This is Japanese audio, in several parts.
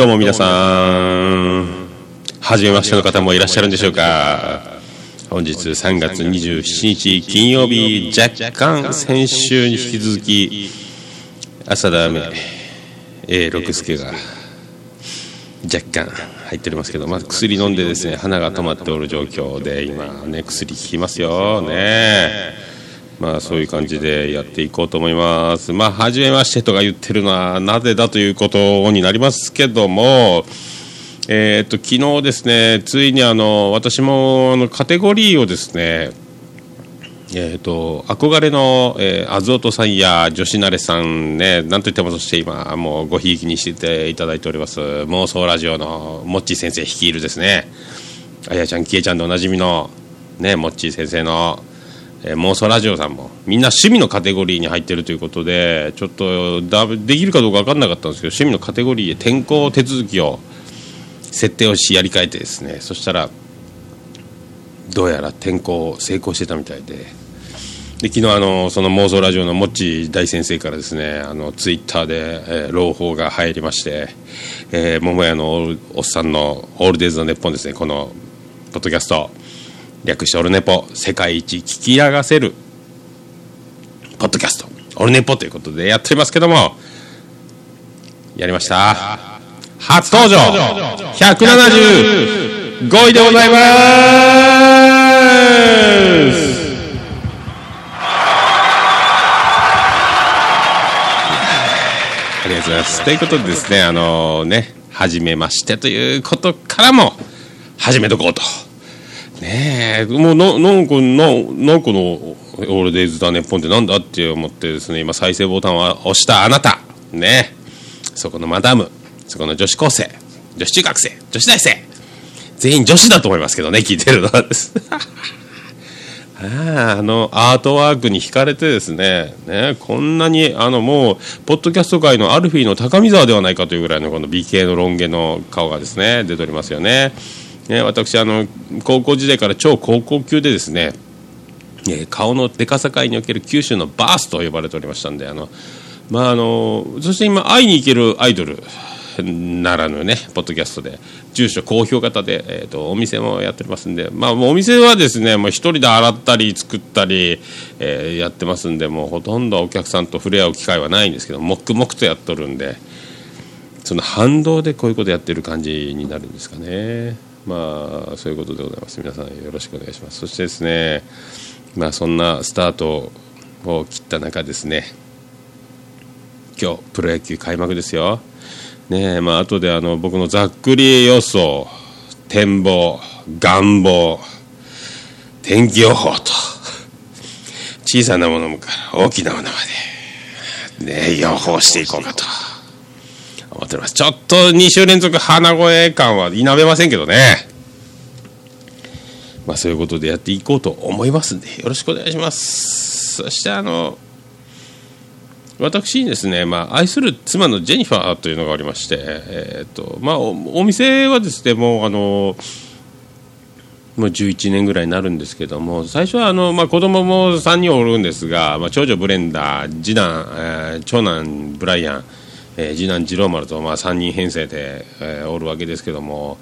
どうも皆さん、はじめましての方もいらっしゃるんでしょうか。本日3月27日金曜日、若干先週に引き続き、朝ダメ、A 六助が若干入っておりますけど、まあ、薬飲んでですね、鼻が止まっておる状況で、今ね、薬効きますよね。まあそういう感じでやっていこうと思います。まあ、初めましてとか言ってるのはなぜだということになりますけども、えー、っと、昨日ですね、ついにあの、私もあのカテゴリーをですね、えーと、憧れの、えー、アズオトさんや女子慣れさんね、なんといってもそして今、もうごひいきにしていただいております、妄想ラジオのモッチー先生率いるですね、あやちゃん、きえちゃんでおなじみの、ね、モッチー先生のえー、妄想ラジオさんもみんな趣味のカテゴリーに入ってるということでちょっとだできるかどうか分かんなかったんですけど趣味のカテゴリーで転校手続きを設定をしやり替えてですねそしたらどうやら転校成功してたみたいで。で昨日あのその妄想ラジオのもっち大先生からですねあのツイッターで、えー、朗報が入りまして、えー、桃屋のおっさんの「オールデイズのネッポン」ですねこのポッドキャスト。略してオルネポ世界一聞き流せるポッドキャスト。オルネポということでやっておりますけどもやりました。初登場175位でございます。ありがとうございます。ということでですねあのね初めましてということからも始めとこうと。ねえもうななんかななんかの「オールデイズ・だネッポン」ってなんだって思ってですね今再生ボタンを押したあなた。ね。そこのマダム。そこの女子高生。女子中学生。女子大生。全員女子だと思いますけどね聞いてるのはです。ああのアートワークに惹かれてですね。ねこんなにあのもうポッドキャスト界のアルフィーの高見沢ではないかというぐらいのこの美形のロン毛の顔がですね出ておりますよね。ね、私あの高校時代から超高校級でですね、えー、顔のでかさ界における九州のバースと呼ばれておりましたんであの、まあ、あのそして今会いに行けるアイドルならぬねポッドキャストで住所公表型で、えーと、お店もやっておりますんで、まあ、お店はですねもう1人で洗ったり作ったり、えー、やってますんでもうほとんどお客さんと触れ合う機会はないんですけど黙々とやっとるんでその反動でこういうことやってる感じになるんですかね。まあそういうことでございます。皆さんよろしくお願いします。そしてですねまあそんなスタートを切った中ですね今日プロ野球開幕ですよ。ねまあ後であの僕のざっくり予想展望願望天気予報と小さなものから大きなものまでね予報していこうかと。思っております。ちょっと2週連続鼻声感は否めませんけどね。まあそういうことでやっていこうと思いますんで、よろしくお願いします。そしてあの、私にですね、まあ、愛する妻のジェニファーというのがおりまして、えーとまあ、お店はですねもうあのもう11年ぐらいになるんですけども最初はあの、まあ、子供も3人おるんですが、まあ、長女ブレンダー次男、えー、長男ブライアンえー、次男次郎丸と、まあ、3人編成で、えー、おるわけですけども、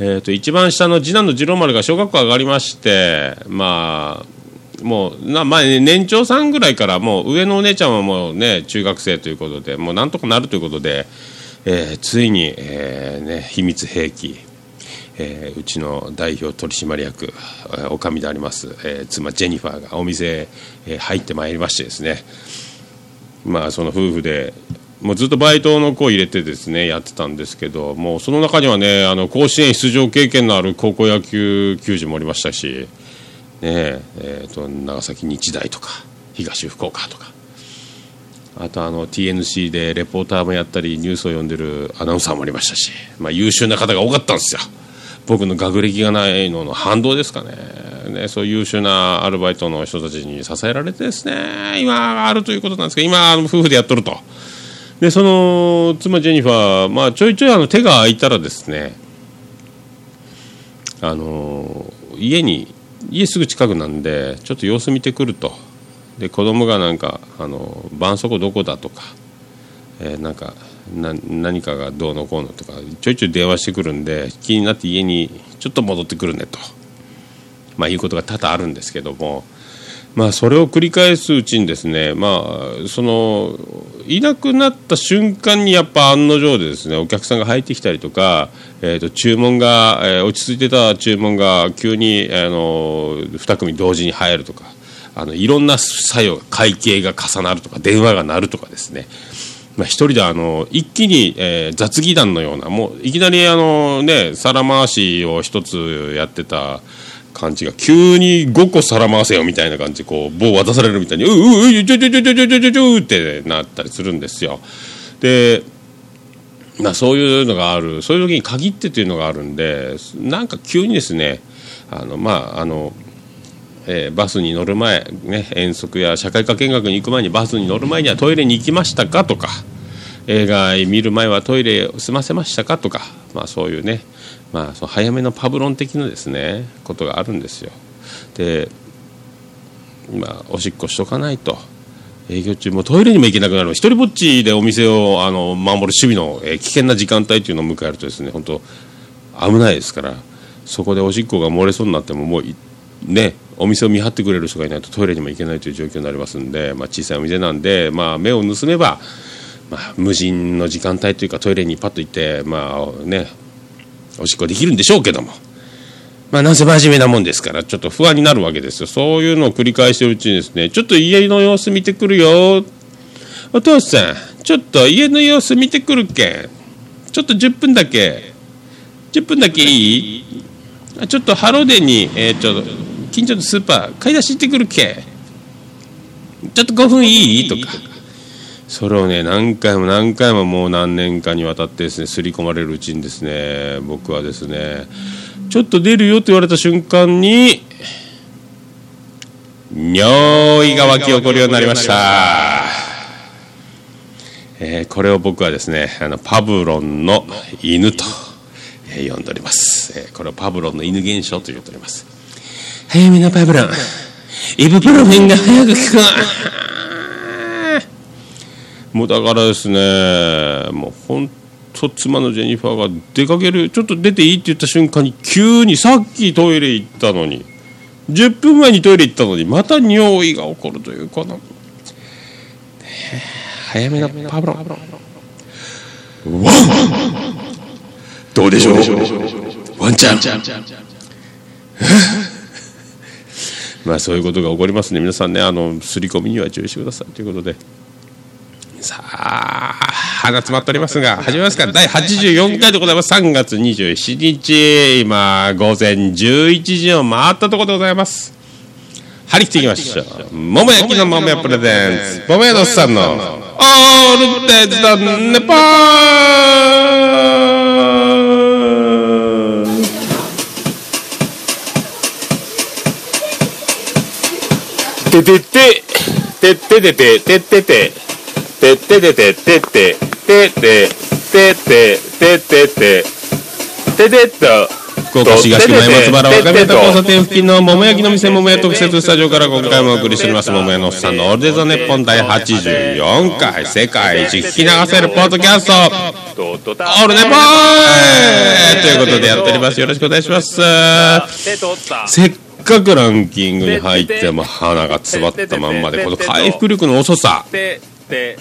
えーと、一番下の次男の次郎丸が小学校上がりましてまあもうな、まあ、年長さんぐらいからもう上のお姉ちゃんはもうね中学生ということでもうなんとかなるということで、えー、ついに、えーね、秘密兵器えー、うちの代表取締役おかみであります、えー、妻ジェニファーがお店へ、え、入ってまいりましてですね。まあその夫婦でもうずっとバイトの子を入れてですねやってたんですけどもうその中にはねあの甲子園出場経験のある高校野球球児もおりましたし、ねえーと、長崎日大とか東福岡とかあとあの TNC でレポーターもやったりニュースを読んでるアナウンサーもおりましたし、まあ、優秀な方が多かったんですよ僕の学歴がないのの反動ですかねねそういう優秀なアルバイトの人たちに支えられてですね今あるということなんですけど今夫婦でやっとると。でその妻ジェニファー、まあ、ちょいちょいあの手が空いたらですねあの家に家すぐ近くなんでちょっと様子見てくると。で子供がなんかあの絆創膏どこだとか、えー、なんかな何かがどうのこうのとかちょいちょい電話してくるんで気になって家にちょっと戻ってくるねと、まあ、いうことが多々あるんですけども、まあ、それを繰り返すうちにですね、まあ、そのいなくなった瞬間にやっぱ案の定でですねお客さんが入ってきたりとか、えー、と注文が、えー、落ち着いてた注文が急にあの2組同時に入るとかあのいろんな作用会計が重なるとか電話が鳴るとかですね。まあ、一人であの一気に、えー、雑技団のようなもういきなりあの、ね、皿回しを一つやってた感じが急に5個皿回せよみたいな感じでこう棒渡されるみたいに「うううちょちょちょちょちょちょちょ」ってなったりするんですよ。でまあ、そういうのがあるそういう時に限ってというのがあるんでなんか急にですねあのまああのえー、バスに乗る前、ね、遠足や社会科見学に行く前にバスに乗る前にはトイレに行きましたかとか映画見る前はトイレ済ませましたかとか、まあ、そういうね、まあ、その早めのパブロン的なですねことがあるんですよ。で、まあ、おしっこしとかないと。営業中もトイレにも行けなくなる一人ぼっちでお店をあの守る守備の、え、危険な時間帯というのを迎えるとですね本当危ないですからそこでおしっこが漏れそうになってももうねお店を見張ってくれる人がいないとトイレにも行けないという状況になりますんで、まあ、小さいお店なんで、まあ、目を盗めば、まあ、無人の時間帯というかトイレにパッと行って、まあね、おしっこできるんでしょうけども。まあ、なんせ真面目なもんですから、ちょっと不安になるわけですよ。そういうのを繰り返してるうちにですね、ちょっと家の様子見てくるよ。お父さん、ちょっと家の様子見てくるけん。ちょっと10分だけ。10分だけいい？ちょっとハロデに、えー、ちょっと、近所のスーパー買い出し行ってくるけんちょっと5分いい？とかそれをね何回も何回ももう何年かにわたってですね刷り込まれるうちにですね僕はですねちょっと出るよって言われた瞬間に尿意が湧き起こるようになりました、えー、これを僕はですねあのパブロンの犬と、えー、呼んでおります、えー、これをパブロンの犬現象と言っております。早めのパブロン。イブプロフェンが早く効くもうだからですねもう本当妻のジェニファーが出かけるちょっと出ていいって言った瞬間に急にさっきトイレ行ったのに10分前にトイレ行ったのにまた尿意が起こるというこの早めのパブロン。ワンどうでしょう？ワンちゃん。まあそういうことが起こりますね。皆さんねあのすり込みには注意してくださいということでさあ鼻詰まっておりますが始めますか。第84回でございます。3月27日今午前11時を回ったところでございます。張り切っていきましょう。桃焼きの桃屋プレゼンツ。桃屋のおっさんのオールデイズドネポー。ててて、てててて、ててて、て。ててて、てて、てて、てて、ててて、ててと、福岡市東区前松原若宮田交差点付近の桃焼きの店桃屋特設スタジオから今回もお送りしております桃屋のおっさんのオールデザネッポン第84回世界一聞き流せるポッドキャストオールネポーということでやっておりますよろしくお願いしますせっかくランキングに入っても鼻が詰まったまんまでこの回復力の遅さね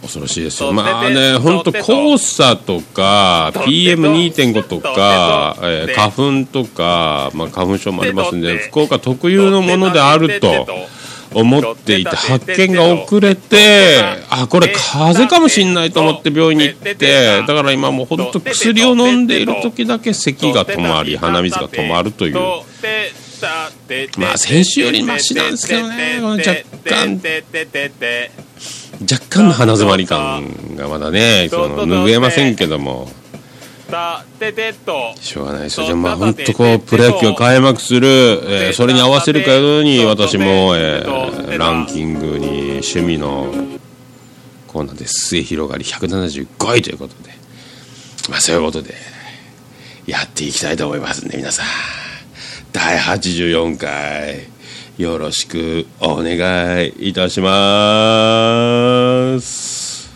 恐ろしいですよ。まあね本当黄砂とか PM2.5 とか、えー、花粉とか、まあ、花粉症もありますんで福岡特有のものであると思っていて発見が遅れてあこれ風邪かもしんないと思って病院に行ってだから今もう本当薬を飲んでいる時だけ咳が止まり鼻水が止まるというまあ先週よりマシなんですけどねこの若干若干の鼻詰まり感がまだねその拭えませんけども。しょうがないですよ。じゃあまあ本当こう、プロ野球が開幕する、えー、それに合わせるかのように私も、えー、ランキングに趣味のコーナーで末広がり175位ということで、まあそういうことで、やっていきたいと思いますんで、皆さん。第84回よろしくお願いいたします。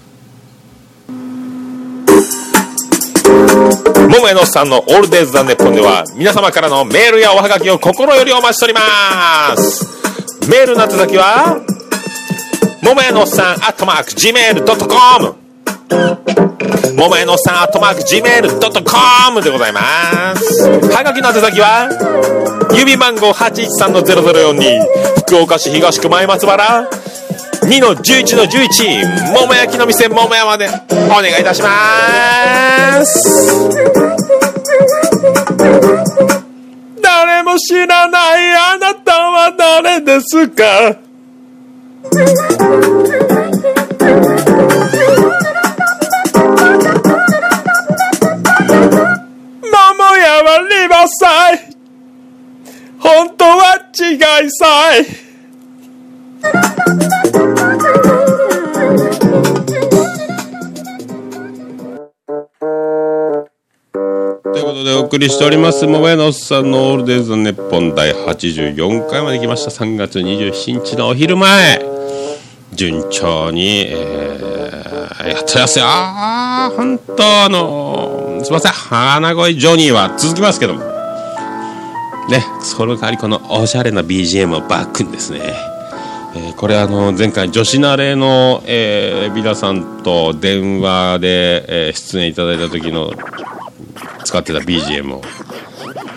桃江のさんの「オールデイズ・ザ・ネッポン」では皆様からのメールやおはがきを心よりお待ちしております。メールの宛先は桃江のさんアットマーク Gmail.com 桃のおっさんアットマーク Gmail.com でございます。はがきの宛先は郵便番号813-0042福岡市東区前松原2の11の11桃焼きの店桃屋までお願いいたします。誰も知らないあなたは誰ですか？はリバサイ本当は違いさいということでお送りしております桃屋のおっさんのオールデイズ・ネッポン第84回まで来ました。3月27日のお昼前。順調に、えー、やってますよ本当あのすいません。花声ジョニーは続きますけども。ねその代わりこのおしゃれな BGM をバックにですねえー、これあの前回女子慣れの、えー、ビダさんと電話で、えー、出演いただいた時の使ってた BGM を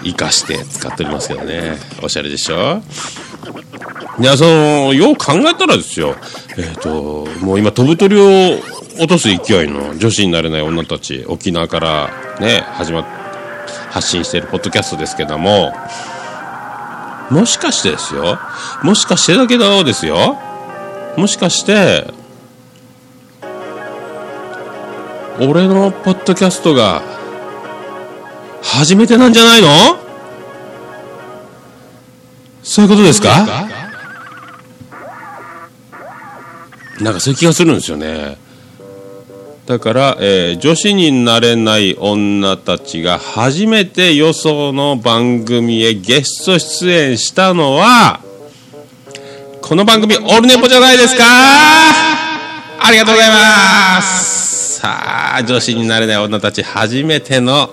生かして使っておりますけどね。おしゃれでしょ？いやそのよう考えたらですよ。えっ、ー、ともう今飛ぶ鳥を落とす勢いの女子になれない女たち沖縄からね始まって発信しているポッドキャストですけどももしかしてですよ？もしかしてだけどですよ？もしかして俺のポッドキャストが初めてなんじゃないの？そういうことですか？なんかそういう気がするんですよねだから、えー、女子になれない女たちが初めてよその番組へゲスト出演したのは、この番組オールネポじゃないですか。ありがとうございます。さあ、女子になれない女たち初めての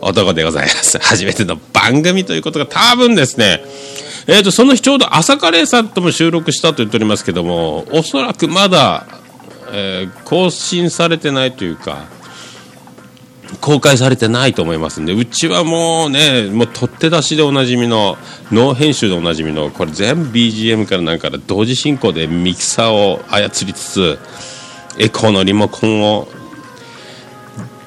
男でございます。初めての番組ということが多分ですね、えっ、ー、と、その日ちょうど朝カレーさんとも収録したと言っておりますけども、おそらくまだえー、更新されてないというか公開されてないと思いますんでうちはもうねもう取って出しでおなじみのノー編集でおなじみのこれ全部 BGM からなんから同時進行でミキサーを操りつつエコーのリモコンを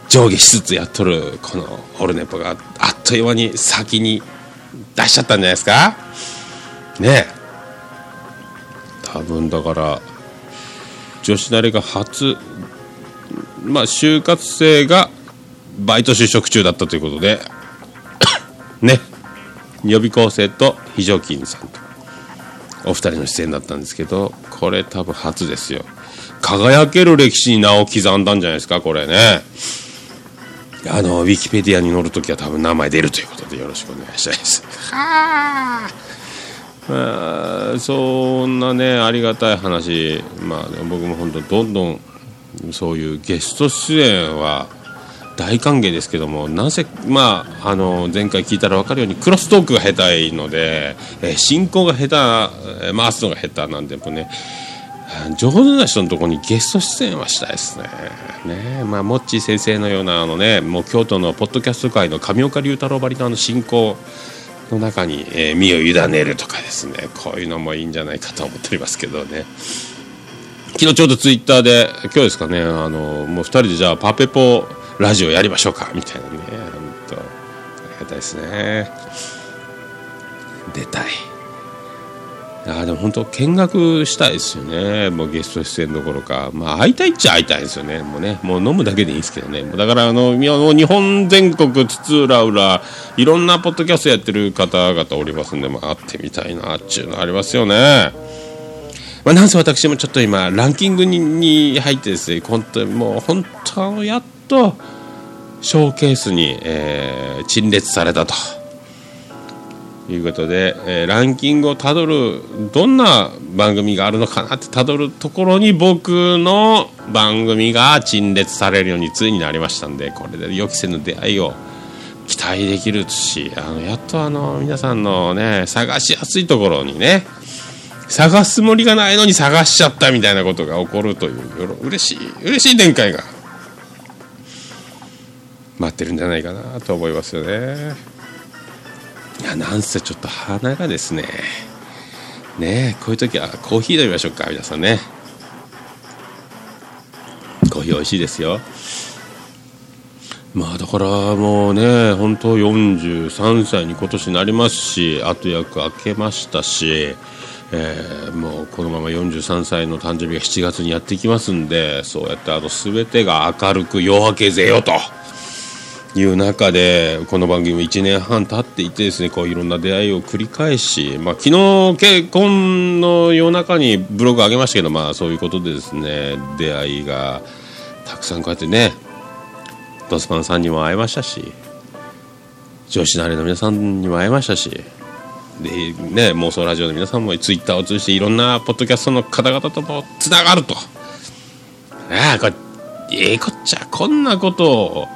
上下しつつやっとるこのホルネポがあっという間に先に出しちゃったんじゃないですか？ね。多分だから女子慣れが初まあ就活生がバイト就職中だったということで ね。予備校生と非常勤さんと。お二人の出演だったんですけどこれ多分初ですよ。輝ける歴史に名を刻んだんじゃないですかこれね。あのウィキペディアに載るときは多分名前出るということでよろしくお願いしたいです。はあ。そんなねありがたい話、まあ、僕も本当どんどんそういうゲスト出演は大歓迎ですけどもなぜ、まあ、あの前回聞いたら分かるようにクロストークが下手いので、えー、進行が下手回すのが下手なんでもね上手な人のところにゲスト出演はしたいですね。ねまあ、モッチー先生のようなあの、ね、もう京都のポッドキャスト界の上岡龍太郎ばりのあの進行の中に、えー、身を委ねるとかですねこういうのもいいんじゃないかと思っておりますけどね。昨日ちょうどツイッターで今日ですかねあのもう2人でじゃあパペポラジオやりましょうかみたいなね本当ありがたいですね。出たい。あでも本当見学したいですよね。もうゲスト出演どころか。まあ会いたいっちゃ会いたいですよね。もうねもう飲むだけでいいですけどね。だからあの日本全国津々浦々いろんなポッドキャストやってる方々おりますんで、まあ、会ってみたいなっちゅうのありますよね。まあ、なんせ私もちょっと今ランキングに入ってですね本当にもう本当やっとショーケースに、えー、陳列されたと。いうことで、えー、ランキングをたどるどんな番組があるのかなってたどるところに僕の番組が陳列されるようについになりましたんでこれで予期せぬ出会いを期待できるしあのやっとあの皆さんのね探しやすいところにね探すつもりがないのに探しちゃったみたいなことが起こるという嬉しい嬉しい展開が待ってるんじゃないかなと思いますよね。いやなんせちょっと鼻がですね。ねこういう時はコーヒー飲みましょうか皆さんね。コーヒー美味しいですよ。まあだからもうね本当43歳に今年なりますし後役明けましたし、えー、もうこのまま43歳の誕生日が7月にやってきますんでそうやってあの全てが明るく夜明けぜよと。いう中でこの番組も1年半経っていてですねこういろんな出会いを繰り返し、まあ、昨日結婚の夜中にブログ上げましたけど、まあ、そういうことでですね出会いがたくさんこうやってねドスパンさんにも会えましたし女子のあれの皆さんにも会えましたしで、ね、妄想ラジオの皆さんもツイッターを通じていろんなポッドキャストの方々ともつながると。ああこれええこっちゃこんなことを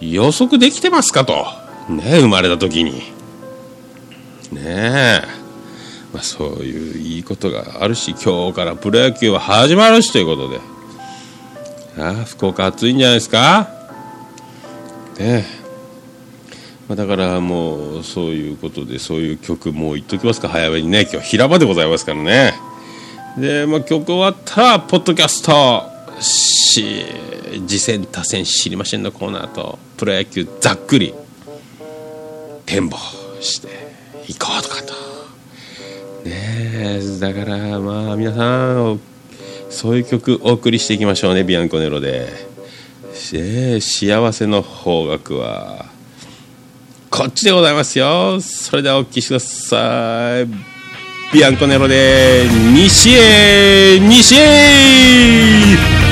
予測できてますかと。ね生まれた時に。ねえ、まあ、そういういいことがあるし今日からプロ野球は始まるしということで。ああ福岡暑いんじゃないですか。ねえ。まあ、だからもうそういうことでそういう曲もう言っときますか。早めにね。今日平場でございますからね。で、まあ、曲終わったらポッドキャスト。し次戦多戦知りませんのコーナーとプロ野球ざっくり展望していこうとかと。ねえだからまあ皆さんそういう曲お送りしていきましょうねビアンコネロで。え幸せの方角は。こっちでございますよ。それではお聴きください。ビアンコネロで西へ西へ。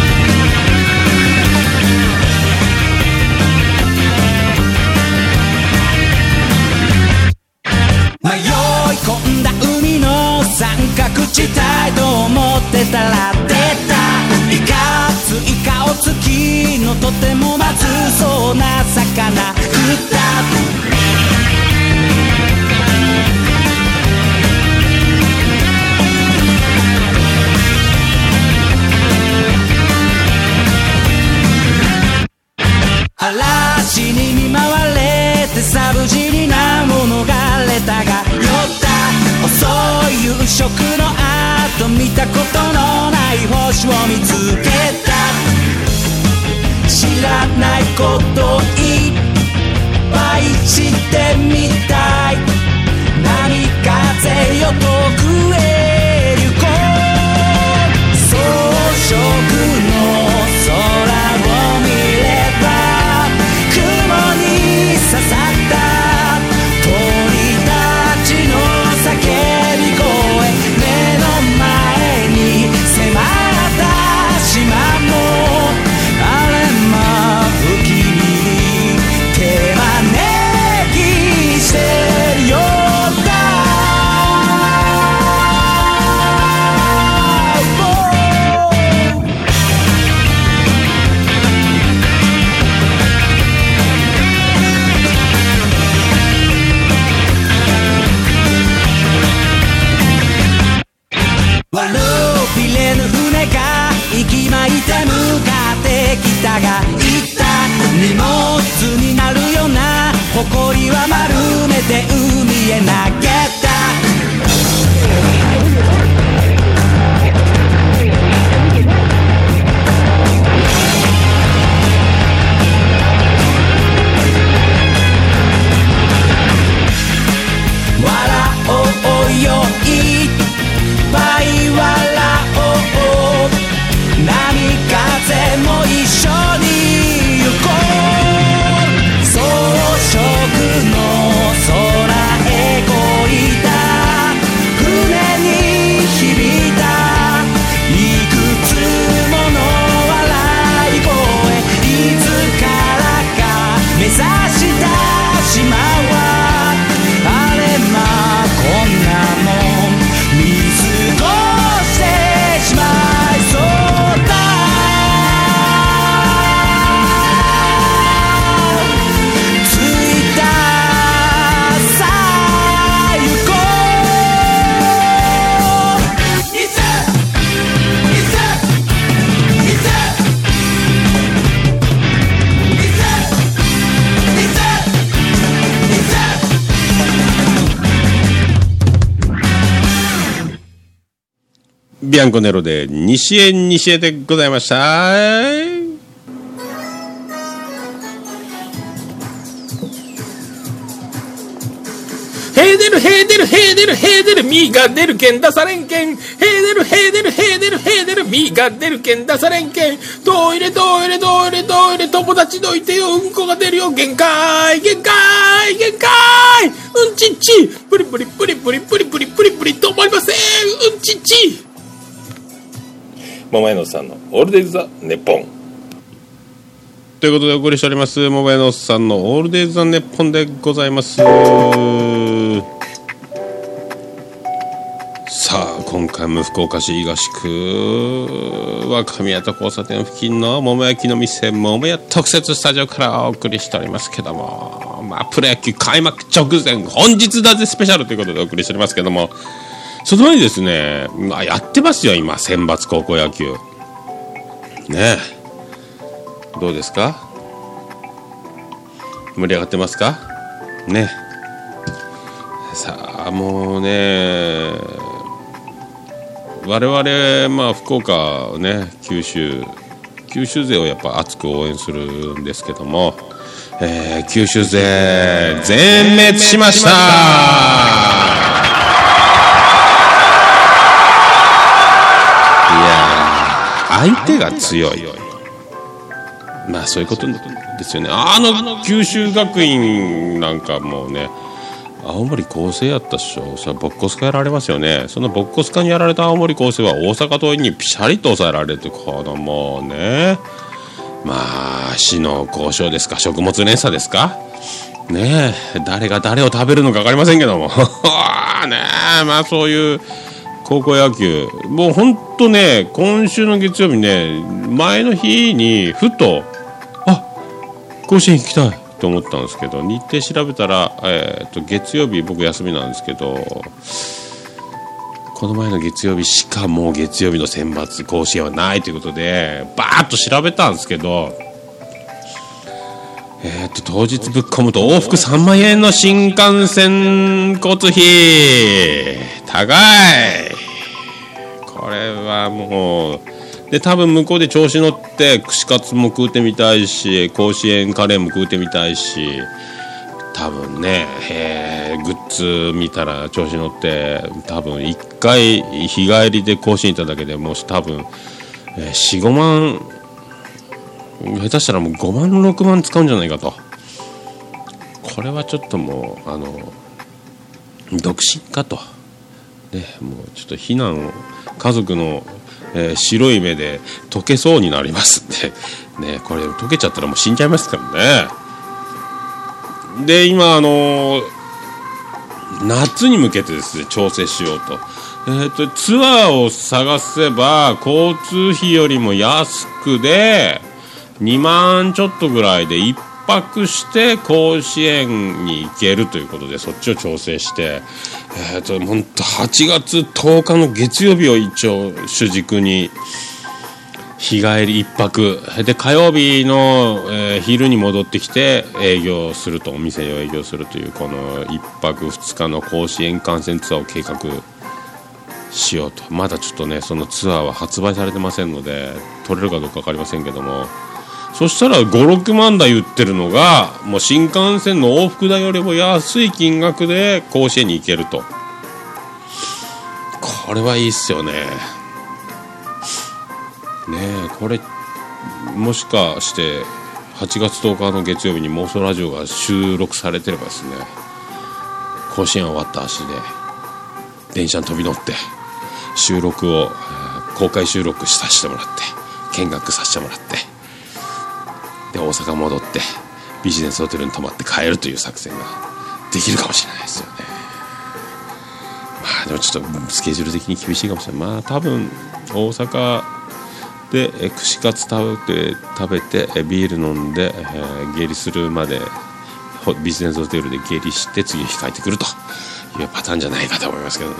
ビアンコネロで西へ西へでございました。ヘーデルヘーデルヘーデルヘーデルミーが出るけん出されんけん。ヘーデルヘーデルヘーデルヘーデルミーが出るけん出されんけん。トイレトイレトイレトイレ友達どいてよ。うんこが出るよ。限界限界限界。うんちっち。プリプリプリプリプリプリプリプリ止まりません。うんちっち。桃屋のさんのオールデイズ・ザ・ネッポンということでお送りしております、桃屋のさんのオールデイズ・ザ・ネッポンでございます。さあ、今回も福岡市東区は神谷と交差点付近の桃焼きの店、桃屋特設スタジオからお送りしておりますけども、まあ、プロ野球開幕直前、本日だぜスペシャルということでお送りしておりますけども、その前にですね、まあ、やってますよ、今、選抜高校野球。ねえ。どうですか？盛り上がってますか？ねさあもうね我々まあ福岡ね九州九州勢をやっぱ熱く応援するんですけども、えー九州勢全滅しました相手が強いまあそういうことですよね。あの九州学院なんかもうね、青森高専やったっしょ。それボッコスカやられますよね。そのボッコスカにやられた青森高専は大阪桐蔭にピシャリと抑えられて、このもうね、まあ死の交渉ですか、食物連鎖ですか。ねえ、誰が誰を食べるのか分かりませんけども。ねえ、まあそういう高校野球、もう本当ね、今週の月曜日ね、前の日にふと、あ甲子園行きたい。と思ったんですけど、日程調べたら、えー、と月曜日、僕休みなんですけど、この前の月曜日しかもう月曜日の選抜甲子園はないということで、バーッと調べたんですけど、えー、と当日ぶっ込むと往復3万円の新幹線交通費。高いこれはもう。で多分向こうで調子乗って串カツも食うてみたいし甲子園カレーも食うてみたいし多分ね、えグッズ見たら調子乗って多分1回日帰りで甲子園行っただけでもう多分、え45万下手したらもう5万6万使うんじゃないかと。これはちょっともうあの独身かと、ね、もうちょっと避難を家族の、えー白い目で溶けそうになります。ん で、ね、これ溶けちゃったらもう死んじゃいますからね。で今あの夏に向けてですね調整しようと,、えー、とツアーを探せば交通費よりも安くで2万ちょっとぐらいで1泊して甲子園に行けるということでそっちを調整して、えー、と本当8月10日の月曜日を一応主軸に日帰り1泊。で火曜日の、えー昼に戻ってきて営業するとお店を営業するというこの1泊2日の甲子園観戦ツアーを計画しようと。まだちょっとねそのツアーは発売されてませんので取れるかどうか分かりませんけどもそしたら56万台売ってるのがもう新幹線の往復代よりも安い金額で甲子園に行けると。これはいいっすよね。ねえこれもしかして8月10日の月曜日に妄想ラジオが収録されてればですね。甲子園終わった足で電車に飛び乗って収録を、公開収録させてもらって見学させてもらって。で大阪戻ってビジネスホテルに泊まって帰るという作戦ができるかもしれないですよね。まあでもちょっとスケジュール的に厳しいかもしれない。まあ多分大阪で串カツ食べて食べてビール飲んで、えー下痢するまでビジネスホテルで下痢して次の日帰ってくるというパターンじゃないかと思いますけどね。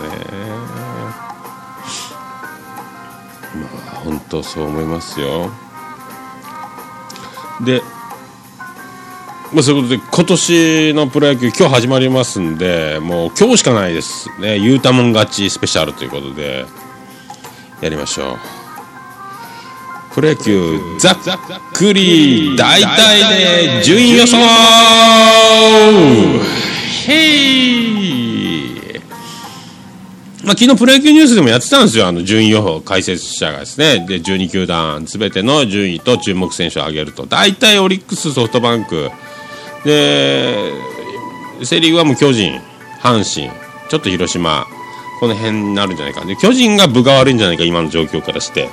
まあ本当そう思いますよ。でまあ、そういうことで今年のプロ野球今日始まりますんでもう今日しかないですね。言うたもん勝ちスペシャルということでやりましょう。プロ野球ざっくり大体で順位予想。へいまあ、昨日プロ野球ニュースでもやってたんですよ、あの順位予報、解説者がですね、で12球団すべての順位と注目選手を挙げると、大体オリックス、ソフトバンク、でセ・リーグはもう巨人、阪神、ちょっと広島、この辺になるんじゃないか、で巨人が分が悪いんじゃないか、今の状況からして、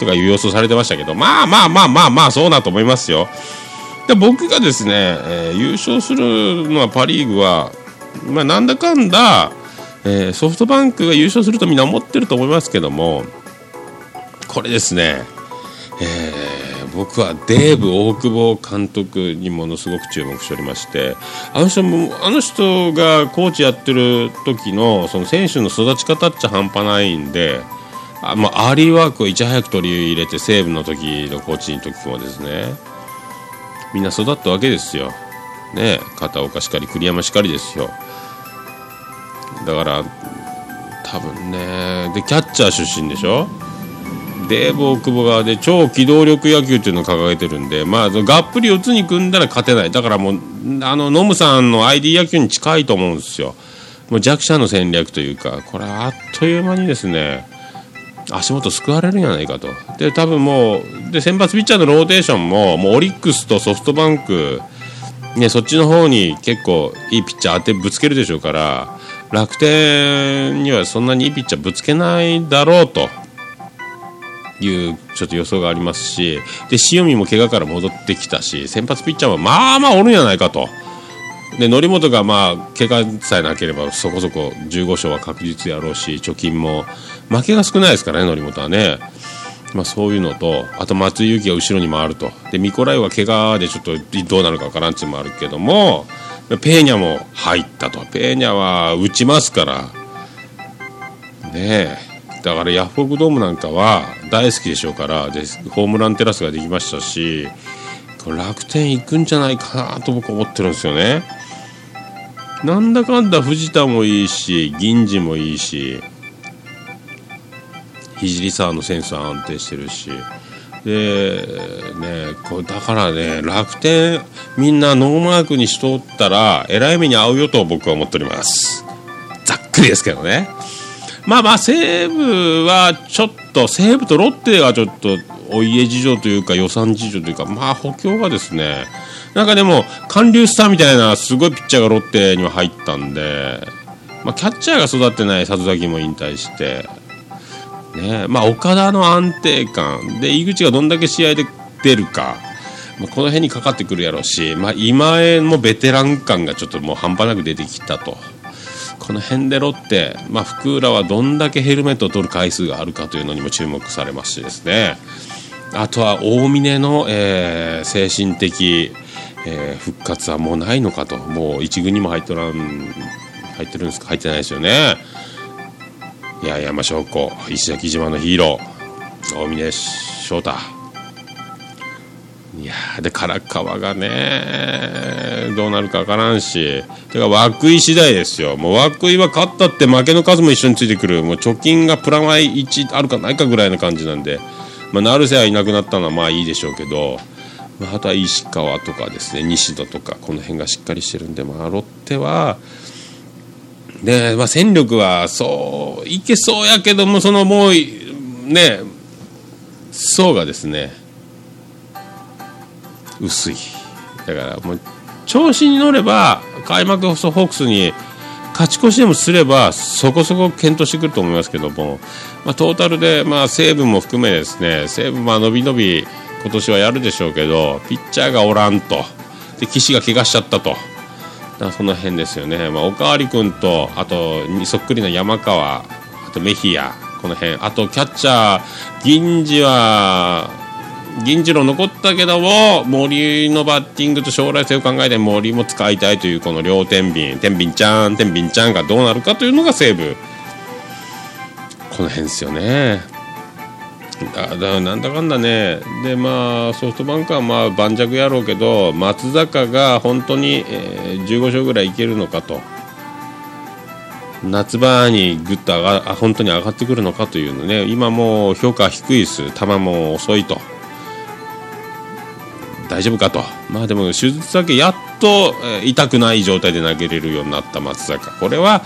とかいう予想されてましたけど、まあまあまあまあまあ、そうだと思いますよ。で僕がですね、えー、優勝するのはパ・リーグは、まあ、なんだかんだ、えー、ソフトバンクが優勝するとみんな思ってると思いますけどもこれですね、えー、僕はデーブ大久保監督にものすごく注目しておりましてあの人もあの人がコーチやってる時のその選手の育ち方っちゃ半端ないんで。あまあ、アーリーワークをいち早く取り入れて西武の時のコーチの時もですねみんな育ったわけですよ、ね、片岡しかり栗山しかりですよだから多分ね。でキャッチャー出身でしょ？デーブ大久保側で超機動力野球っていうのを掲げてるんで、まあ、がっぷり四つに組んだら勝てない。だからもうあのノムさんの ID 野球に近いと思うんですよ。もう弱者の戦略というかこれあっという間にですね足元救われるんじゃないかと。で多分もうで先発ピッチャーのローテーションももうオリックスとソフトバンクね、そっちの方に結構いいピッチャー当てぶつけるでしょうから楽天にはそんなにいいピッチャーぶつけないだろうと。いうちょっと予想がありますし。で塩見も怪我から戻ってきたし先発ピッチャーはまあまあおるんじゃないかと。で則本がまあ怪我さえなければそこそこ15勝は確実やろうし貯金も負けが少ないですからね則本はね、まあ、そういうのとあと松井裕樹が後ろに回ると。でミコライは怪我でちょっとどうなるか分からんっていうのもあるけどもペーニャも入ったと。ペーニャは打ちますから。ねえ。だからヤフオクドームなんかは大好きでしょうからでホームランテラスができましたし楽天行くんじゃないかなと僕思ってるんですよね。なんだかんだ藤田もいいし銀次もいいし聖沢のセンスは安定してるし。でねこれだからね楽天みんなノーマークにしとったらえらい目に遭うよと僕は思っております。ざっくりですけどね。まあまあ西武はちょっと西武とロッテはちょっとお家事情というか予算事情というかまあ補強がですねなんかでも韓流スターみたいなすごいピッチャーがロッテには入ったんで、まあ、キャッチャーが育ってない里崎も引退してね。まあ、岡田の安定感。で井口がどんだけ試合で出るか、まあ、この辺にかかってくるやろうし、まあ、今江もベテラン感がちょっともう半端なく出てきたと。この辺でロッテ、まあ、福浦はどんだけヘルメットを取る回数があるかというのにも注目されますしですね。あとは大峰の、えー、精神的、えー、復活はもうないのかと。もう一軍にも入っとらん入ってるんですか？入ってないですよね。いや山翔子石崎島のヒーロー大峰翔太。いやで唐川がねどうなるか分からんし。てか涌井次第ですよ。もう涌井は勝ったって負けの数も一緒についてくる。もう貯金がプラマイ1あるかないかぐらいな感じなんで、まあ、成瀬はいなくなったのはまあいいでしょうけど、まあ、あとは石川とかですね西田とかこの辺がしっかりしてるんで、まあ、ロッテはで、まあ、戦力はそういけそうやけどもそのもうね層がですね薄いだからもう調子に乗れば開幕ホークスに勝ち越しでもすればそこそこ検討してくると思いますけども、まあ、トータルで、まあ、西武も含めですね西武まあ伸び伸び今年はやるでしょうけどピッチャーがおらんとで岸が怪我しちゃったと。その辺ですよね、まあ、おかわり君とあとにそっくりな山川あとメヒアこの辺。あとキャッチャー銀次は銀次郎残ったけども森のバッティングと将来性を考えて森も使いたいというこの両天秤。天秤ちゃん天秤ちゃんがどうなるかというのが西武この辺ですよね。だだなんだかんだね。でまあソフトバンクはまあ盤石やろうけど松坂が本当に、えー、15勝ぐらいいけるのかと。夏場にぐっと上が本当に上がってくるのかというのね。今もう評価低いです。球も遅いと。大丈夫かと。まあでも手術だけやっと、え痛くない状態で投げれるようになった松坂。これは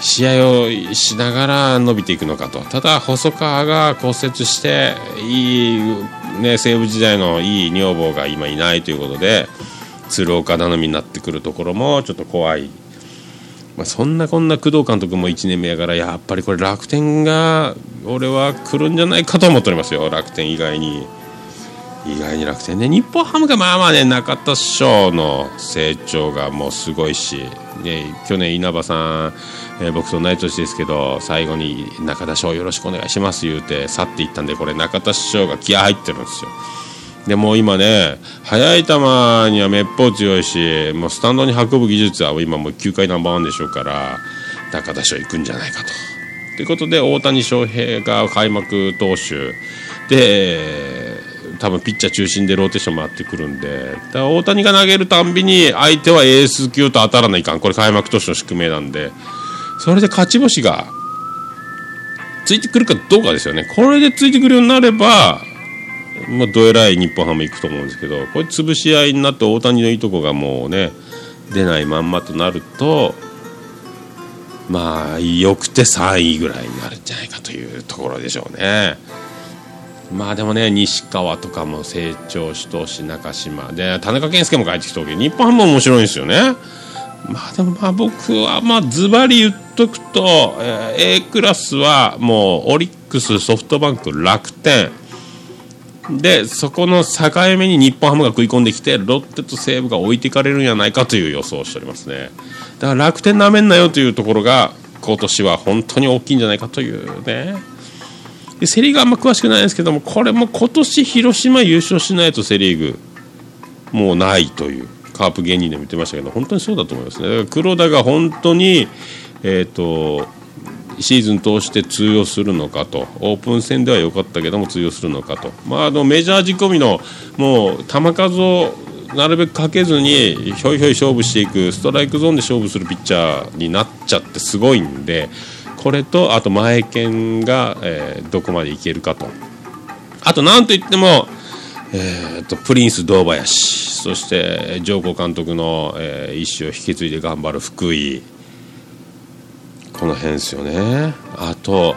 試合をしながら伸びていくのかと。ただ細川が骨折していい、ね、西武時代のいい女房が今いないということで鶴岡頼みになってくるところもちょっと怖い、まあ、そんなこんな工藤監督も1年目やからやっぱりこれ楽天が俺は来るんじゃないかと思っておりますよ。楽天以外に。意外に楽天ね。日本ハムがまあまあね中田翔の成長がもうすごいし、ね、去年稲葉さん、えー、僕と同い年ですけど最後に中田翔よろしくお願いします言うて去っていったんでこれ中田翔が気合入ってるんですよ。でも今ね速い球にはめっぽう強いしもうスタンドに運ぶ技術は今もう球界ナンバーワンでしょうから中田翔行くんじゃないかと。ということで大谷翔平が開幕投手。で多分ピッチャー中心でローテーション回ってくるんでだ大谷が投げるたんびに相手はエース級と当たらないかん。これ開幕投手の宿命なんで。それで勝ち星がついてくるかどうかですよね。これでついてくるようになればもうどえらい日本ハム行くと思うんですけどこれ潰し合いになって大谷のいいとこがもうね出ないまんまとなるとまあよくて3位ぐらいになるんじゃないかというところでしょうね。まあでもね西川とかも成長しとし中島。で田中健介も帰ってきたわけ日本ハムも面白いんですよね。まあでもまあ僕はまあズバリ言っとくと、えー、A クラスはもうオリックスソフトバンク楽天。でそこの境目に日本ハムが食い込んできてロッテと西武が置いていかれるんじゃないかという予想をしておりますね。だから楽天なめんなよというところが今年は本当に大きいんじゃないかというね。でセ・リーグあんま詳しくないですけどもこれも今年広島優勝しないとセ・リーグもうないという。カープ芸人でも言ってましたけど本当にそうだと思いますね。黒田が本当にえ、ー、とシーズン通して通用するのかと。オープン戦では良かったけども通用するのかと、まあ、あのメジャー仕込みのもう球数をなるべくかけずにひょいひょい勝負していくストライクゾーンで勝負するピッチャーになっちゃってすごいんでこれとあと前剣が、えー、どこまでいけるかと。あと何といっても、えーと、プリンス堂林そして上皇監督の、えー、意思を引き継いで頑張る福井。この辺ですよね。あと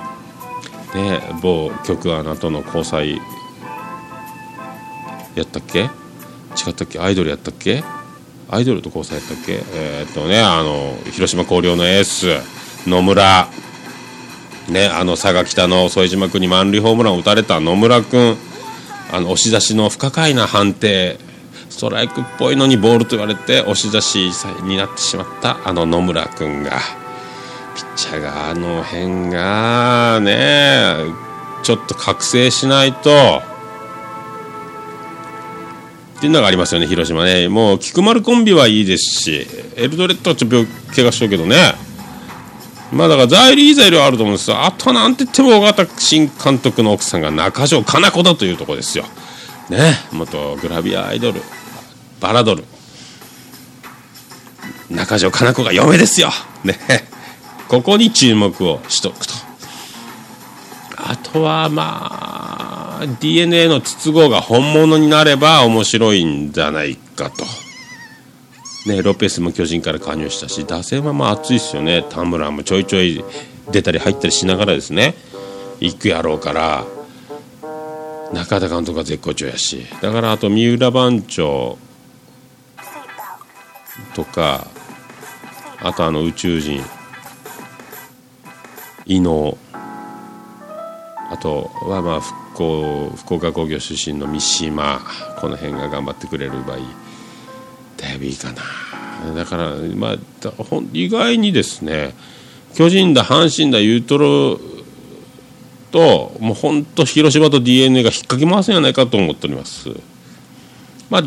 ね某局アナとの交際。やったっけ？違ったっけ？アイドルやったっけ？アイドルと交際やったっけ？えー、っとねあの広島広陵のエース野村。ね、あの佐賀北の副島君に満塁ホームランを打たれた野村君。あの押し出しの不可解な判定ストライクっぽいのにボールと言われて押し出しになってしまったあの野村君が。ピッチャーがあの辺がねちょっと覚醒しないと。っていうのがありますよね広島ね。もう菊丸コンビはいいですしエルドレッドはちょっと怪我しとうけどね。まあだから在理材料あると思うんですよ。あとはなんて言っても尾形新監督の奥さんが中条かな子だというところですよ。ね。元グラビアアイドルバラドル。中条かな子が嫁ですよ。ね。ここに注目をしとくと。あとはまあ DNA の筒香が本物になれば面白いんじゃないかと。ね、ロペスも巨人から加入したし打線はまあ熱いですよね。田村もちょいちょい出たり入ったりしながらですね。行くやろうから中田監督は絶好調やし。だからあと三浦番長とかあとあの宇宙人伊能あとはまあ復興福岡工業出身の三島。この辺が頑張ってくれればいい。だいいかなだからまあ意外にですね巨人だ阪神だ言うとるともう本当広島と d n a が引っかき回すんじゃないかと思っております。まあ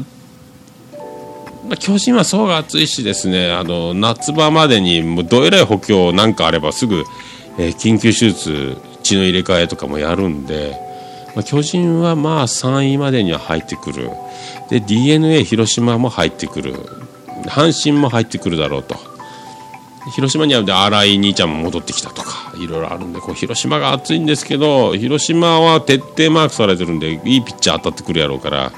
まあ、巨人は層が厚いしですねあの夏場までにもうどえらい補強なんかあればすぐ、えー、緊急手術血の入れ替えとかもやるんで、まあ、巨人はまあ3位までには入ってくるで d n a 広島も入ってくる。阪神も入ってくるだろうと。広島にはで新井兄ちゃんも戻ってきたとかいろいろあるんでこう広島が熱いんですけど広島は徹底マークされてるんでいいピッチャー当たってくるやろうから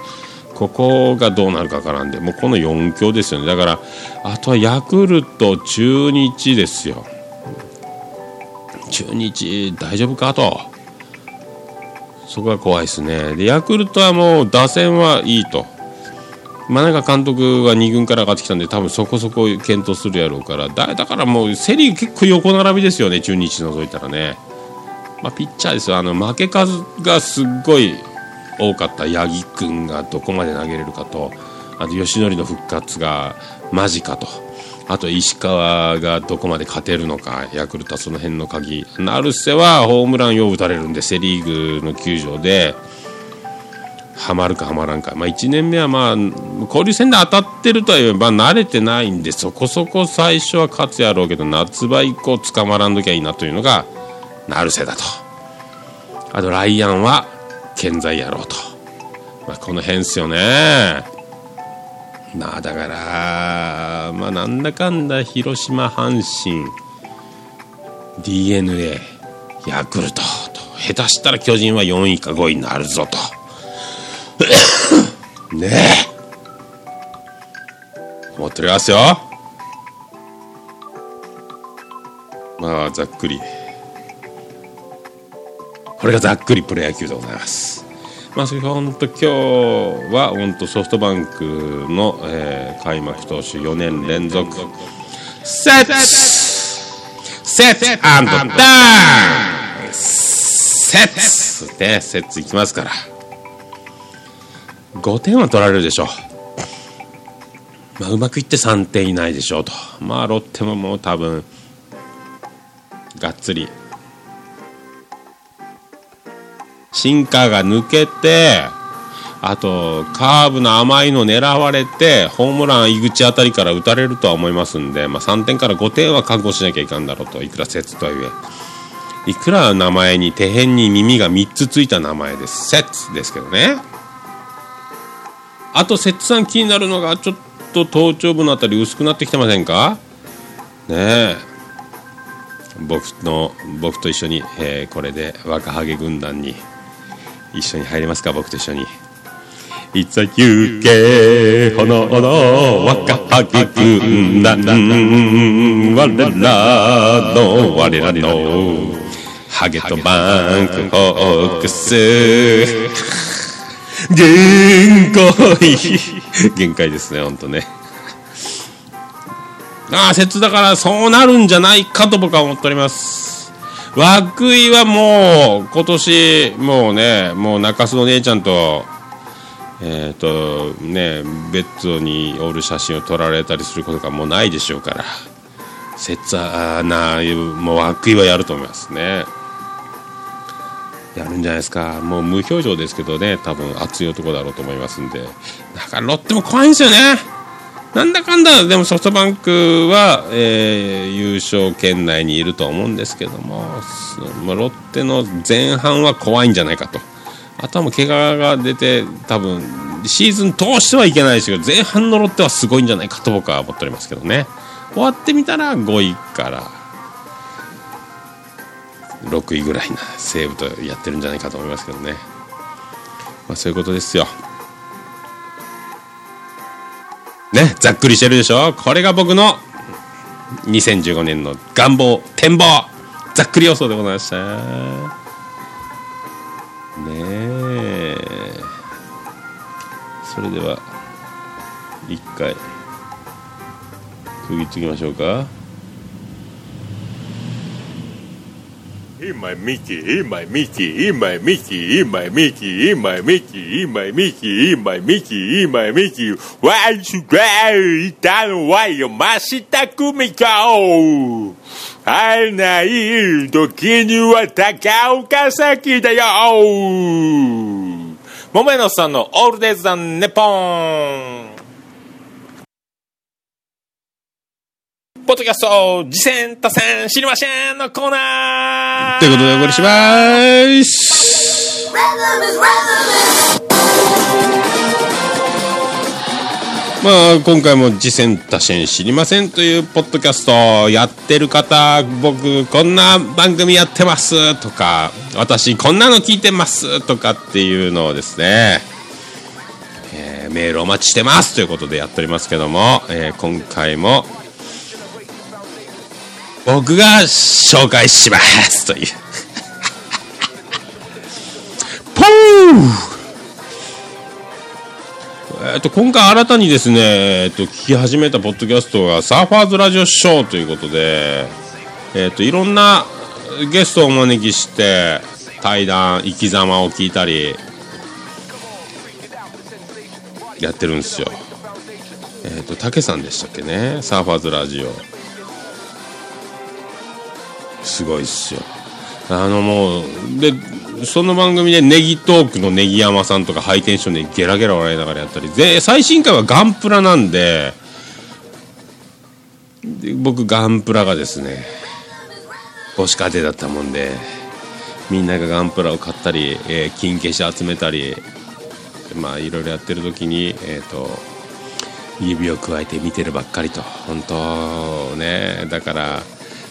ここがどうなるかわからんでもうこの4強ですよね。だからあとはヤクルト中日ですよ。中日大丈夫かと。そこが怖いですね。でヤクルトはもう打線はいいと。真中監督が2軍から上がってきたんで多分そこそこ検討するやろうから。だだからもうセ・リーグ結構横並びですよね。中日除いたらね、まあ、ピッチャーです。よあの負け数がすっごい多かった八木君がどこまで投げれるかと。あと吉典の復活が間近と。あと石川がどこまで勝てるのか。ヤクルトはその辺の鍵。成瀬はホームランよう打たれるんでセ・リーグの球場で。はまるかはまらんか、まあ、1年目はまあ交流戦で当たってるとは言えば慣れてないんでそこそこ最初は勝つやろうけど夏場以降捕まらんときゃいいなというのが成瀬だと。あとライアンは健在やろうと、まあ、この辺っすよね。まあだからまあなんだかんだ広島阪神 d n a ヤクルトと下手したら巨人は4位か5位になるぞと。ねえ。思っておりますよ。まあざっくり。これがざっくりプロ野球でございます。まあそれ本当今日は本当ソフトバンクの、えー、開幕投手4年連続。セットセットアンドダウンセッツ。ねセッツいきますから。5点は取られるでしょう、まあ、うまくいって3点以内でしょうと。まあロッテももう多分がっつり。シンカーが抜けてあとカーブの甘いの狙われてホームラン井口あたりから打たれるとは思いますんで、まあ、3点から5点は覚悟しなきゃいかんだろうと。いくら説とはいえ。いくら名前に手辺に耳が3つついた名前です説ですけどね。あと摂津さん気になるのがちょっと頭頂部のあたり薄くなってきてませんか？ねえ。僕の僕と一緒に、えー、これで若ハゲ軍団に一緒に入れますか？僕と一緒に。いつ休憩炎の若ハゲ軍団我らの我らのハゲとバンクホークス。限界 限界ですね、ほんとね。ああ、節だからそうなるんじゃないかと僕は思っております。涌井はもう、今年、もうね、もう中洲の姉ちゃんと、えっ、ー、と、ね、ベッドにおる写真を撮られたりすることがもうないでしょうから、切な、もう涌井はやると思いますね。やるんじゃないですか。もう無表情ですけどね。多分熱い男だろうと思いますんで。だからロッテも怖いんですよね。なんだかんだ。でもソフトバンクは、えー、優勝圏内にいると思うんですけども、まあ、ロッテの前半は怖いんじゃないかと。あとはもう怪我が出て多分シーズン通してはいけないですけど前半のロッテはすごいんじゃないかと僕は思っておりますけどね。終わってみたら5位から6位ぐらいな西武とやってるんじゃないかと思いますけどね、まあ、そういうことですよ。ねざっくりしてるでしょ？これが僕の2015年の願望展望。ざっくり予想でございました。ねえ。それでは一回区切っていきましょうか。Eat my Mickey, eat my Mickey, eat my Mickey, eat my Mickey, eat my Mickey, eat my Mickey, eat my Mickey, eat my Mickey. Why you cry? たのはよ、ましたくみこ。会えない時には高岡崎だよ。桃屋のさんのオールデイズ・ザ・ネポン。ポッドキャスト、次戦多戦知りませんのコーナー。ということでお送りしまーす。まあ今回も「次戦多戦知りません」というポッドキャストやってる方僕こんな番組やってますとか私こんなの聞いてますとかっていうのをですね、えーメールお待ちしてますということでやっておりますけども、えー今回も僕が紹介しますという。ポー。えっと今回新たにですね、えっと聞き始めたポッドキャストがサーファーズラジオショーということで、えっといろんなゲストをお招きして対談生き様を聞いたりやってるんですよ。えっとたけさんでしたっけね？サーファーズラジオ。すごいっすよ。あのもうでその番組でネギトークのネギ山さんとかハイテンションでゲラゲラ笑いながらやったりで最新回はガンプラなんでで僕ガンプラがですね母子家庭だったもんでみんながガンプラを買ったり、えー金消し集めたりまあいろいろやってる時にえっ、と指をくわえて見てるばっかりと。本当ねだから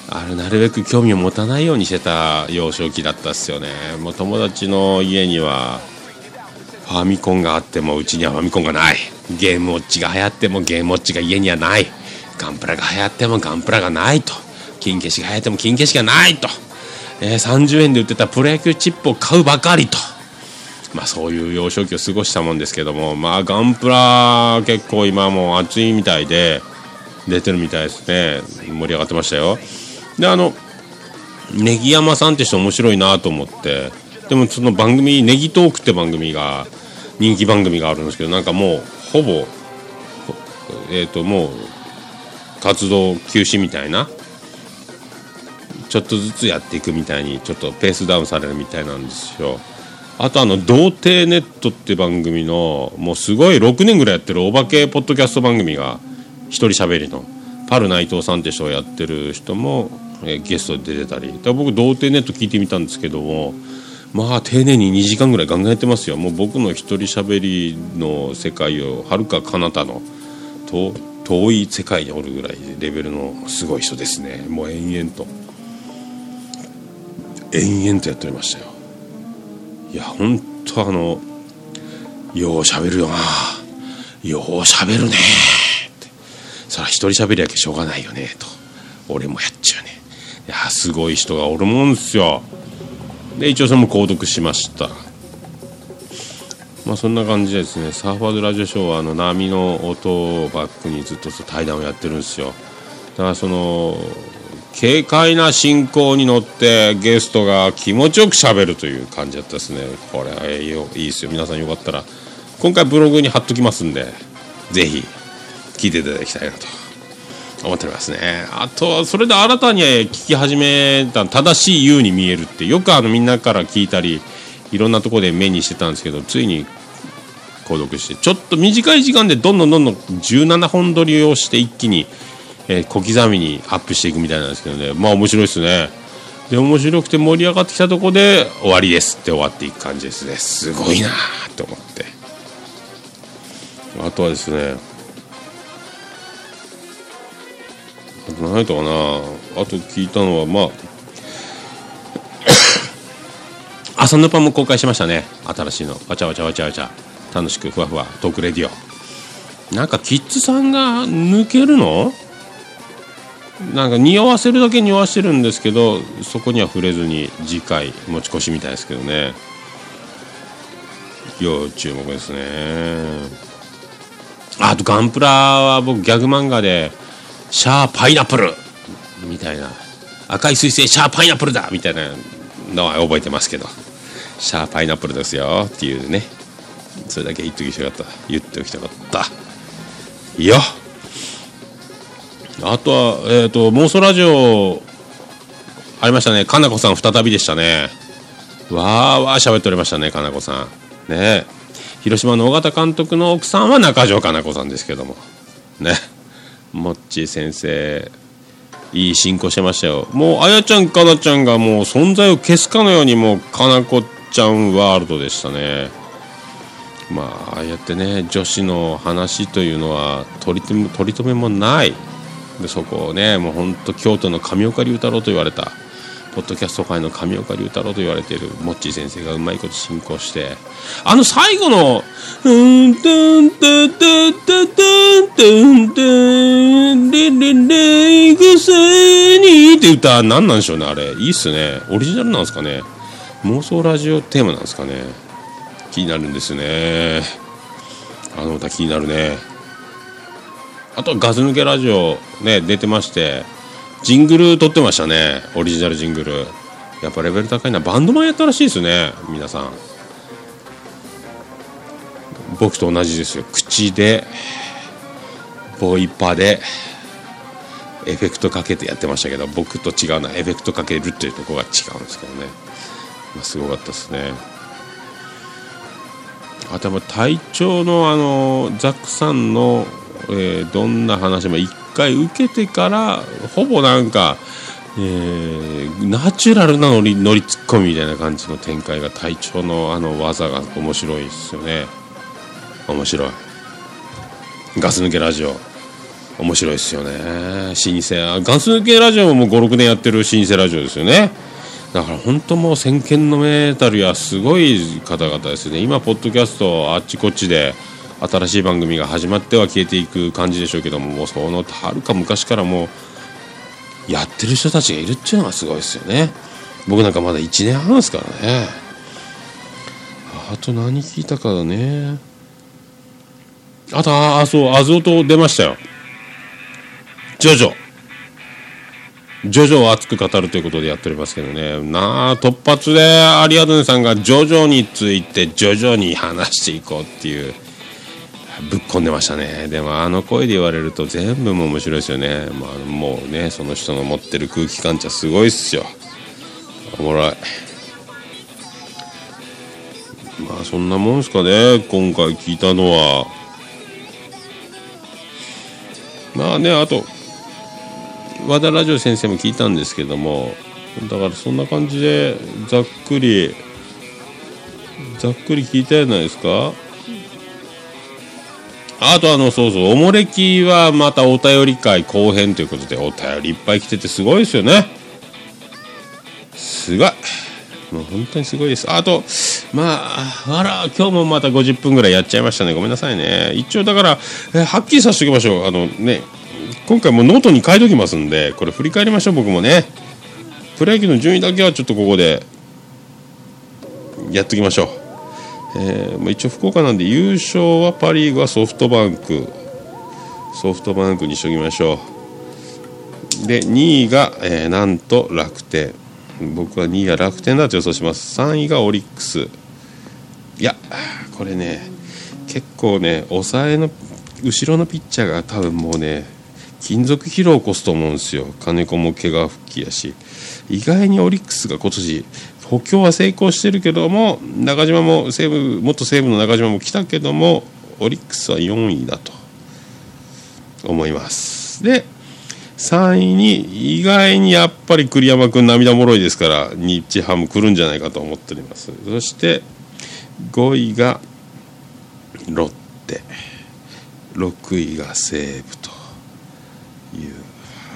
あれなるべく興味を持たないようにしてた幼少期だったっすよね。もう友達の家にはファミコンがあってもうちにはファミコンがない。ゲームウォッチが流行ってもゲームウォッチが家にはない。ガンプラが流行ってもガンプラがないと。金消しが流行っても金消しがないと、えー30円で売ってたプロ野球チップを買うばかりと。まあそういう幼少期を過ごしたもんですけどもまあガンプラ結構今もう熱いみたいで出てるみたいですね。盛り上がってましたよ。であのネギ山さんって人面白いなと思って。でもその番組「ネギトーク」って番組が人気番組があるんですけどなんかもうほぼえっ、ともう活動休止みたいな。ちょっとずつやっていくみたいにちょっとペースダウンされるみたいなんですよ。あとあの「童貞ネット」って番組のもうすごい6年ぐらいやってるお化けポッドキャスト番組が一人喋りのパル内藤さんって人がやってる人も、えーゲストで出てたり。だ僕童貞ネット聞いてみたんですけどもまあ丁寧に2時間ぐらいガンガンやってますよ。もう僕の一人喋りの世界をはるか彼方の遠遠い世界におるぐらいレベルのすごい人ですね。もう延々と。延々とやっておりましたよ。いやほんとあのようしゃべるよな。ようしゃべるねって。そら一人喋りやけしょうがないよねと。俺もやっちゃうね。いやすごい人がおるもんですよ。で一応それも購読しました。まあそんな感じでですね。サーファーズラジオショーはあの波の音をバックにずっと対談をやってるんですよ。だからその軽快な進行に乗ってゲストが気持ちよくしゃべるという感じだったですね。これはいいよいいですよ。皆さんよかったら今回ブログに貼っときますんでぜひ聞いていただきたいなと。思っておりますね。あとはそれで新たに聞き始めた正しい U に見えるってよくあのみんなから聞いたりいろんなとこで目にしてたんですけどついに購読してちょっと短い時間でどんどんどんどん17本撮りをして一気に、えー小刻みにアップしていくみたいなんですけどね。まあ面白いですね。で面白くて盛り上がってきたとこで終わりですって終わっていく感じですね。すごいなーって思って。あとはですねあと何やったかな。あと聞いたのはまあ 朝のパンも公開しましたね。新しいの。わちゃわちゃわちゃわちゃ。楽しくふわふわ。トークレディオ。なんかキッズさんが抜けるの？なんか匂わせるだけ匂わしてるんですけどそこには触れずに次回持ち越しみたいですけどね。要注目ですね。あとガンプラは僕ギャグ漫画で「シャーパイナップル」みたいな「赤い彗星シャーパイナップルだ」みたいなのは覚えてますけど「シャーパイナップルですよ」っていうねそれだけ言っときたかった言っておきたかったよっあとは、えっ、と、妄想ラジオ、ありましたね。かなこさん再びでしたね。わーわー喋っておりましたね、かなこさん。ね広島の尾形監督の奥さんは中条かな子さんですけども。ね。もっちー先生、いい進行してましたよ。もう、あやちゃん、かなちゃんがもう存在を消すかのように、もう、かなこちゃんワールドでしたね。まあああやってね女子の話というのは取り留め取り留めもないでそこをねもうほんと京都の上岡龍太郎と言われたポッドキャスト界の上岡龍太郎と言われているモッチー先生がうまいこと進行してあの最後の「うんとんとんとんとんとんとんとんレレレイグスに」って歌何なんでしょうねあれいいっすねオリジナルなんですかね妄想ラジオテーマなんですかね気になるんですねあの歌気になるねあとガス抜けラジオね出てましてジングル撮ってましたね。オリジナルジングル。やっぱレベル高いな。バンドマンやったらしいですね。皆さん。僕と同じですよ。口でボイパでエフェクトかけてやってましたけど僕と違うのはエフェクトかけるっていうところが違うんですけどね、まあ、すごかったですね。あとは隊長のあのザックさんの、えーどんな話も一回受けてからほぼなんか、えーナチュラルなノリノリツッコミみたいな感じの展開が隊長のあの技が面白いですよね。面白い。ガス抜けラジオ。面白いですよね。老舗。ガス抜けラジオも56年やってる老舗ラジオですよね。だから本当もう先見のメータルやすごい方々ですね。今ポッドキャストあっちこっちで新しい番組が始まっては消えていく感じでしょうけどももうそのはるか昔からもうやってる人たちがいるっていうのがすごいですよね。僕なんかまだ1年半ですからね。あと何聞いたかだね。あとああそうアズオと出ましたよ。ジョジョ。ジョジョを熱く語るということでやっておりますけどね。なあ突発でアリアドネさんがジョジョについてジョジョに話していこうっていう。ぶっ込んでましたね。でもあの声で言われると全部も面白いですよね、まあ、もうねその人の持ってる空気感じゃすごいっすよ。おもろい。まあそんなもんすかね。今回聞いたのは。まあねあと和田ラジオ先生も聞いたんですけども。だからそんな感じでざっくりざっくり聞いたじゃないですか。あとあのそうそうおもれきはまたお便り会後編ということでお便りいっぱい来ててすごいですよね。すごい。もう本当にすごいです。あとまああら今日もまた50分ぐらいやっちゃいましたね。ごめんなさいね。一応だからえはっきりさせておきましょう。あのね今回もノートに書いときますんでこれ振り返りましょう僕もね。プロ野球の順位だけはちょっとここでやっときましょう。えーま、一応福岡なんで優勝はパ・リーグはソフトバンク。ソフトバンクにしときましょう。で2位が、えーなんと楽天。僕は2位は楽天だと予想します。3位がオリックス。いやこれね結構ね抑えの後ろのピッチャーが多分もうね金属疲労を起こすと思うんですよ。金子も怪我復帰やし。意外にオリックスが今年補強は成功してるけども中島も西武元西武の中島も来たけどもオリックスは4位だと思います。で3位に意外にやっぱり栗山君涙もろいですから日ハム来るんじゃないかと思っております。そして5位がロッテ。6位が西武という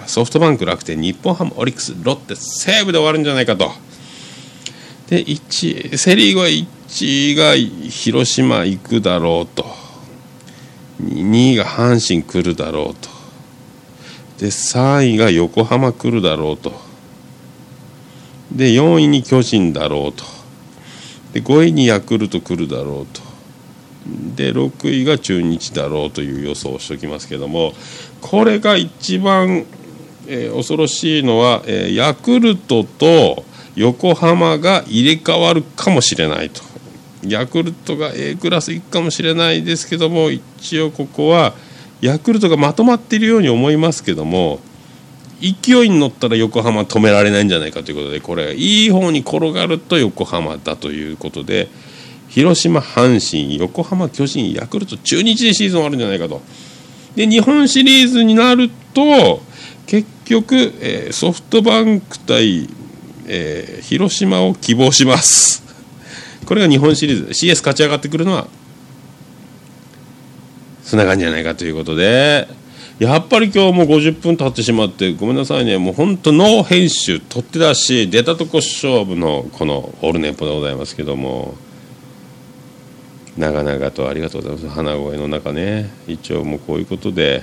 ソフトバンク楽天日本ハムオリックスロッテ西武で終わるんじゃないかとで1セ・リーグは1が広島行くだろうと。2位が阪神来るだろうと。で3位が横浜来るだろうと。で4位に巨人だろうと。で5位にヤクルト来るだろうと。で6位が中日だろうという予想をしておきますけどもこれが一番、えー恐ろしいのは、えーヤクルトと横浜が入れ替わるかもしれないとヤクルトが A クラス行くかもしれないですけども一応ここはヤクルトがまとまっているように思いますけども勢いに乗ったら横浜止められないんじゃないかということでこれいい方に転がると横浜だということで広島、阪神、横浜、巨人、ヤクルト、中日でシーズン終わるんじゃないかと。で日本シリーズになると結局、えーソフトバンク対、えー広島を希望します。これが日本シリーズ。CS 勝ち上がってくるのはそんな感じじゃないかということで。やっぱり今日も50分経ってしまってごめんなさいね。もう本当ノー編集。取って出し出たとこ勝負のこのオールネポでございますけども。長々とありがとうございます。鼻声の中ね。一応もうこういうことで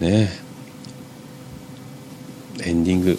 ね。エンディング。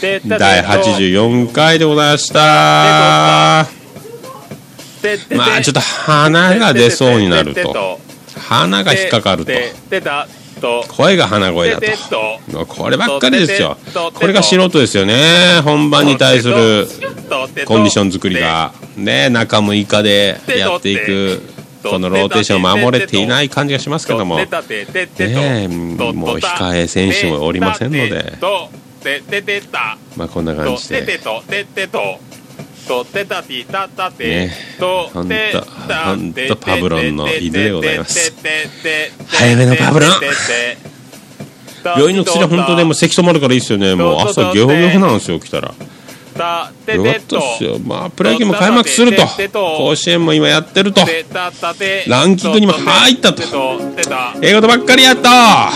第84回でございました。まあちょっと鼻が出そうになると。鼻が引っかかると。声が鼻声だと。こればっかりですよ。これが素人ですよね。本番に対するコンディション作りが。ね中6日でやっていくこのローテーションを守れていない感じがしますけども。ねもう控え選手もおりませんのでまあこんな感じで。ねほんとほんと。パブロンの犬でございます早めのパブロン。病院の薬は本当でも咳止まるからいいですよね。もう朝ゲホゲホなんですよ来たら。よかったっすよ。まあプロ野球も開幕すると。甲子園も今やってると。ランキングにも入ったと。ええことばっかりやった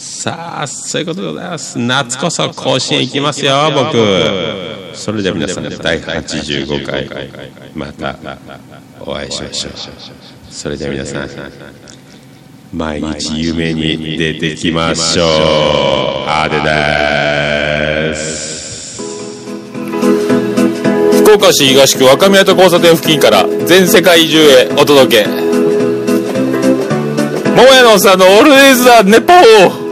さあそういうことでございます。夏こそ甲子園行きますよ僕。それでは皆さん第85回またお会いしましょう。それでは皆さん毎日夢に出てきましょう。あでです。福岡市東区若宮と交差点付近から全世界中へお届け。桃屋のおっさんのオールデイズ・ザ・ネポー。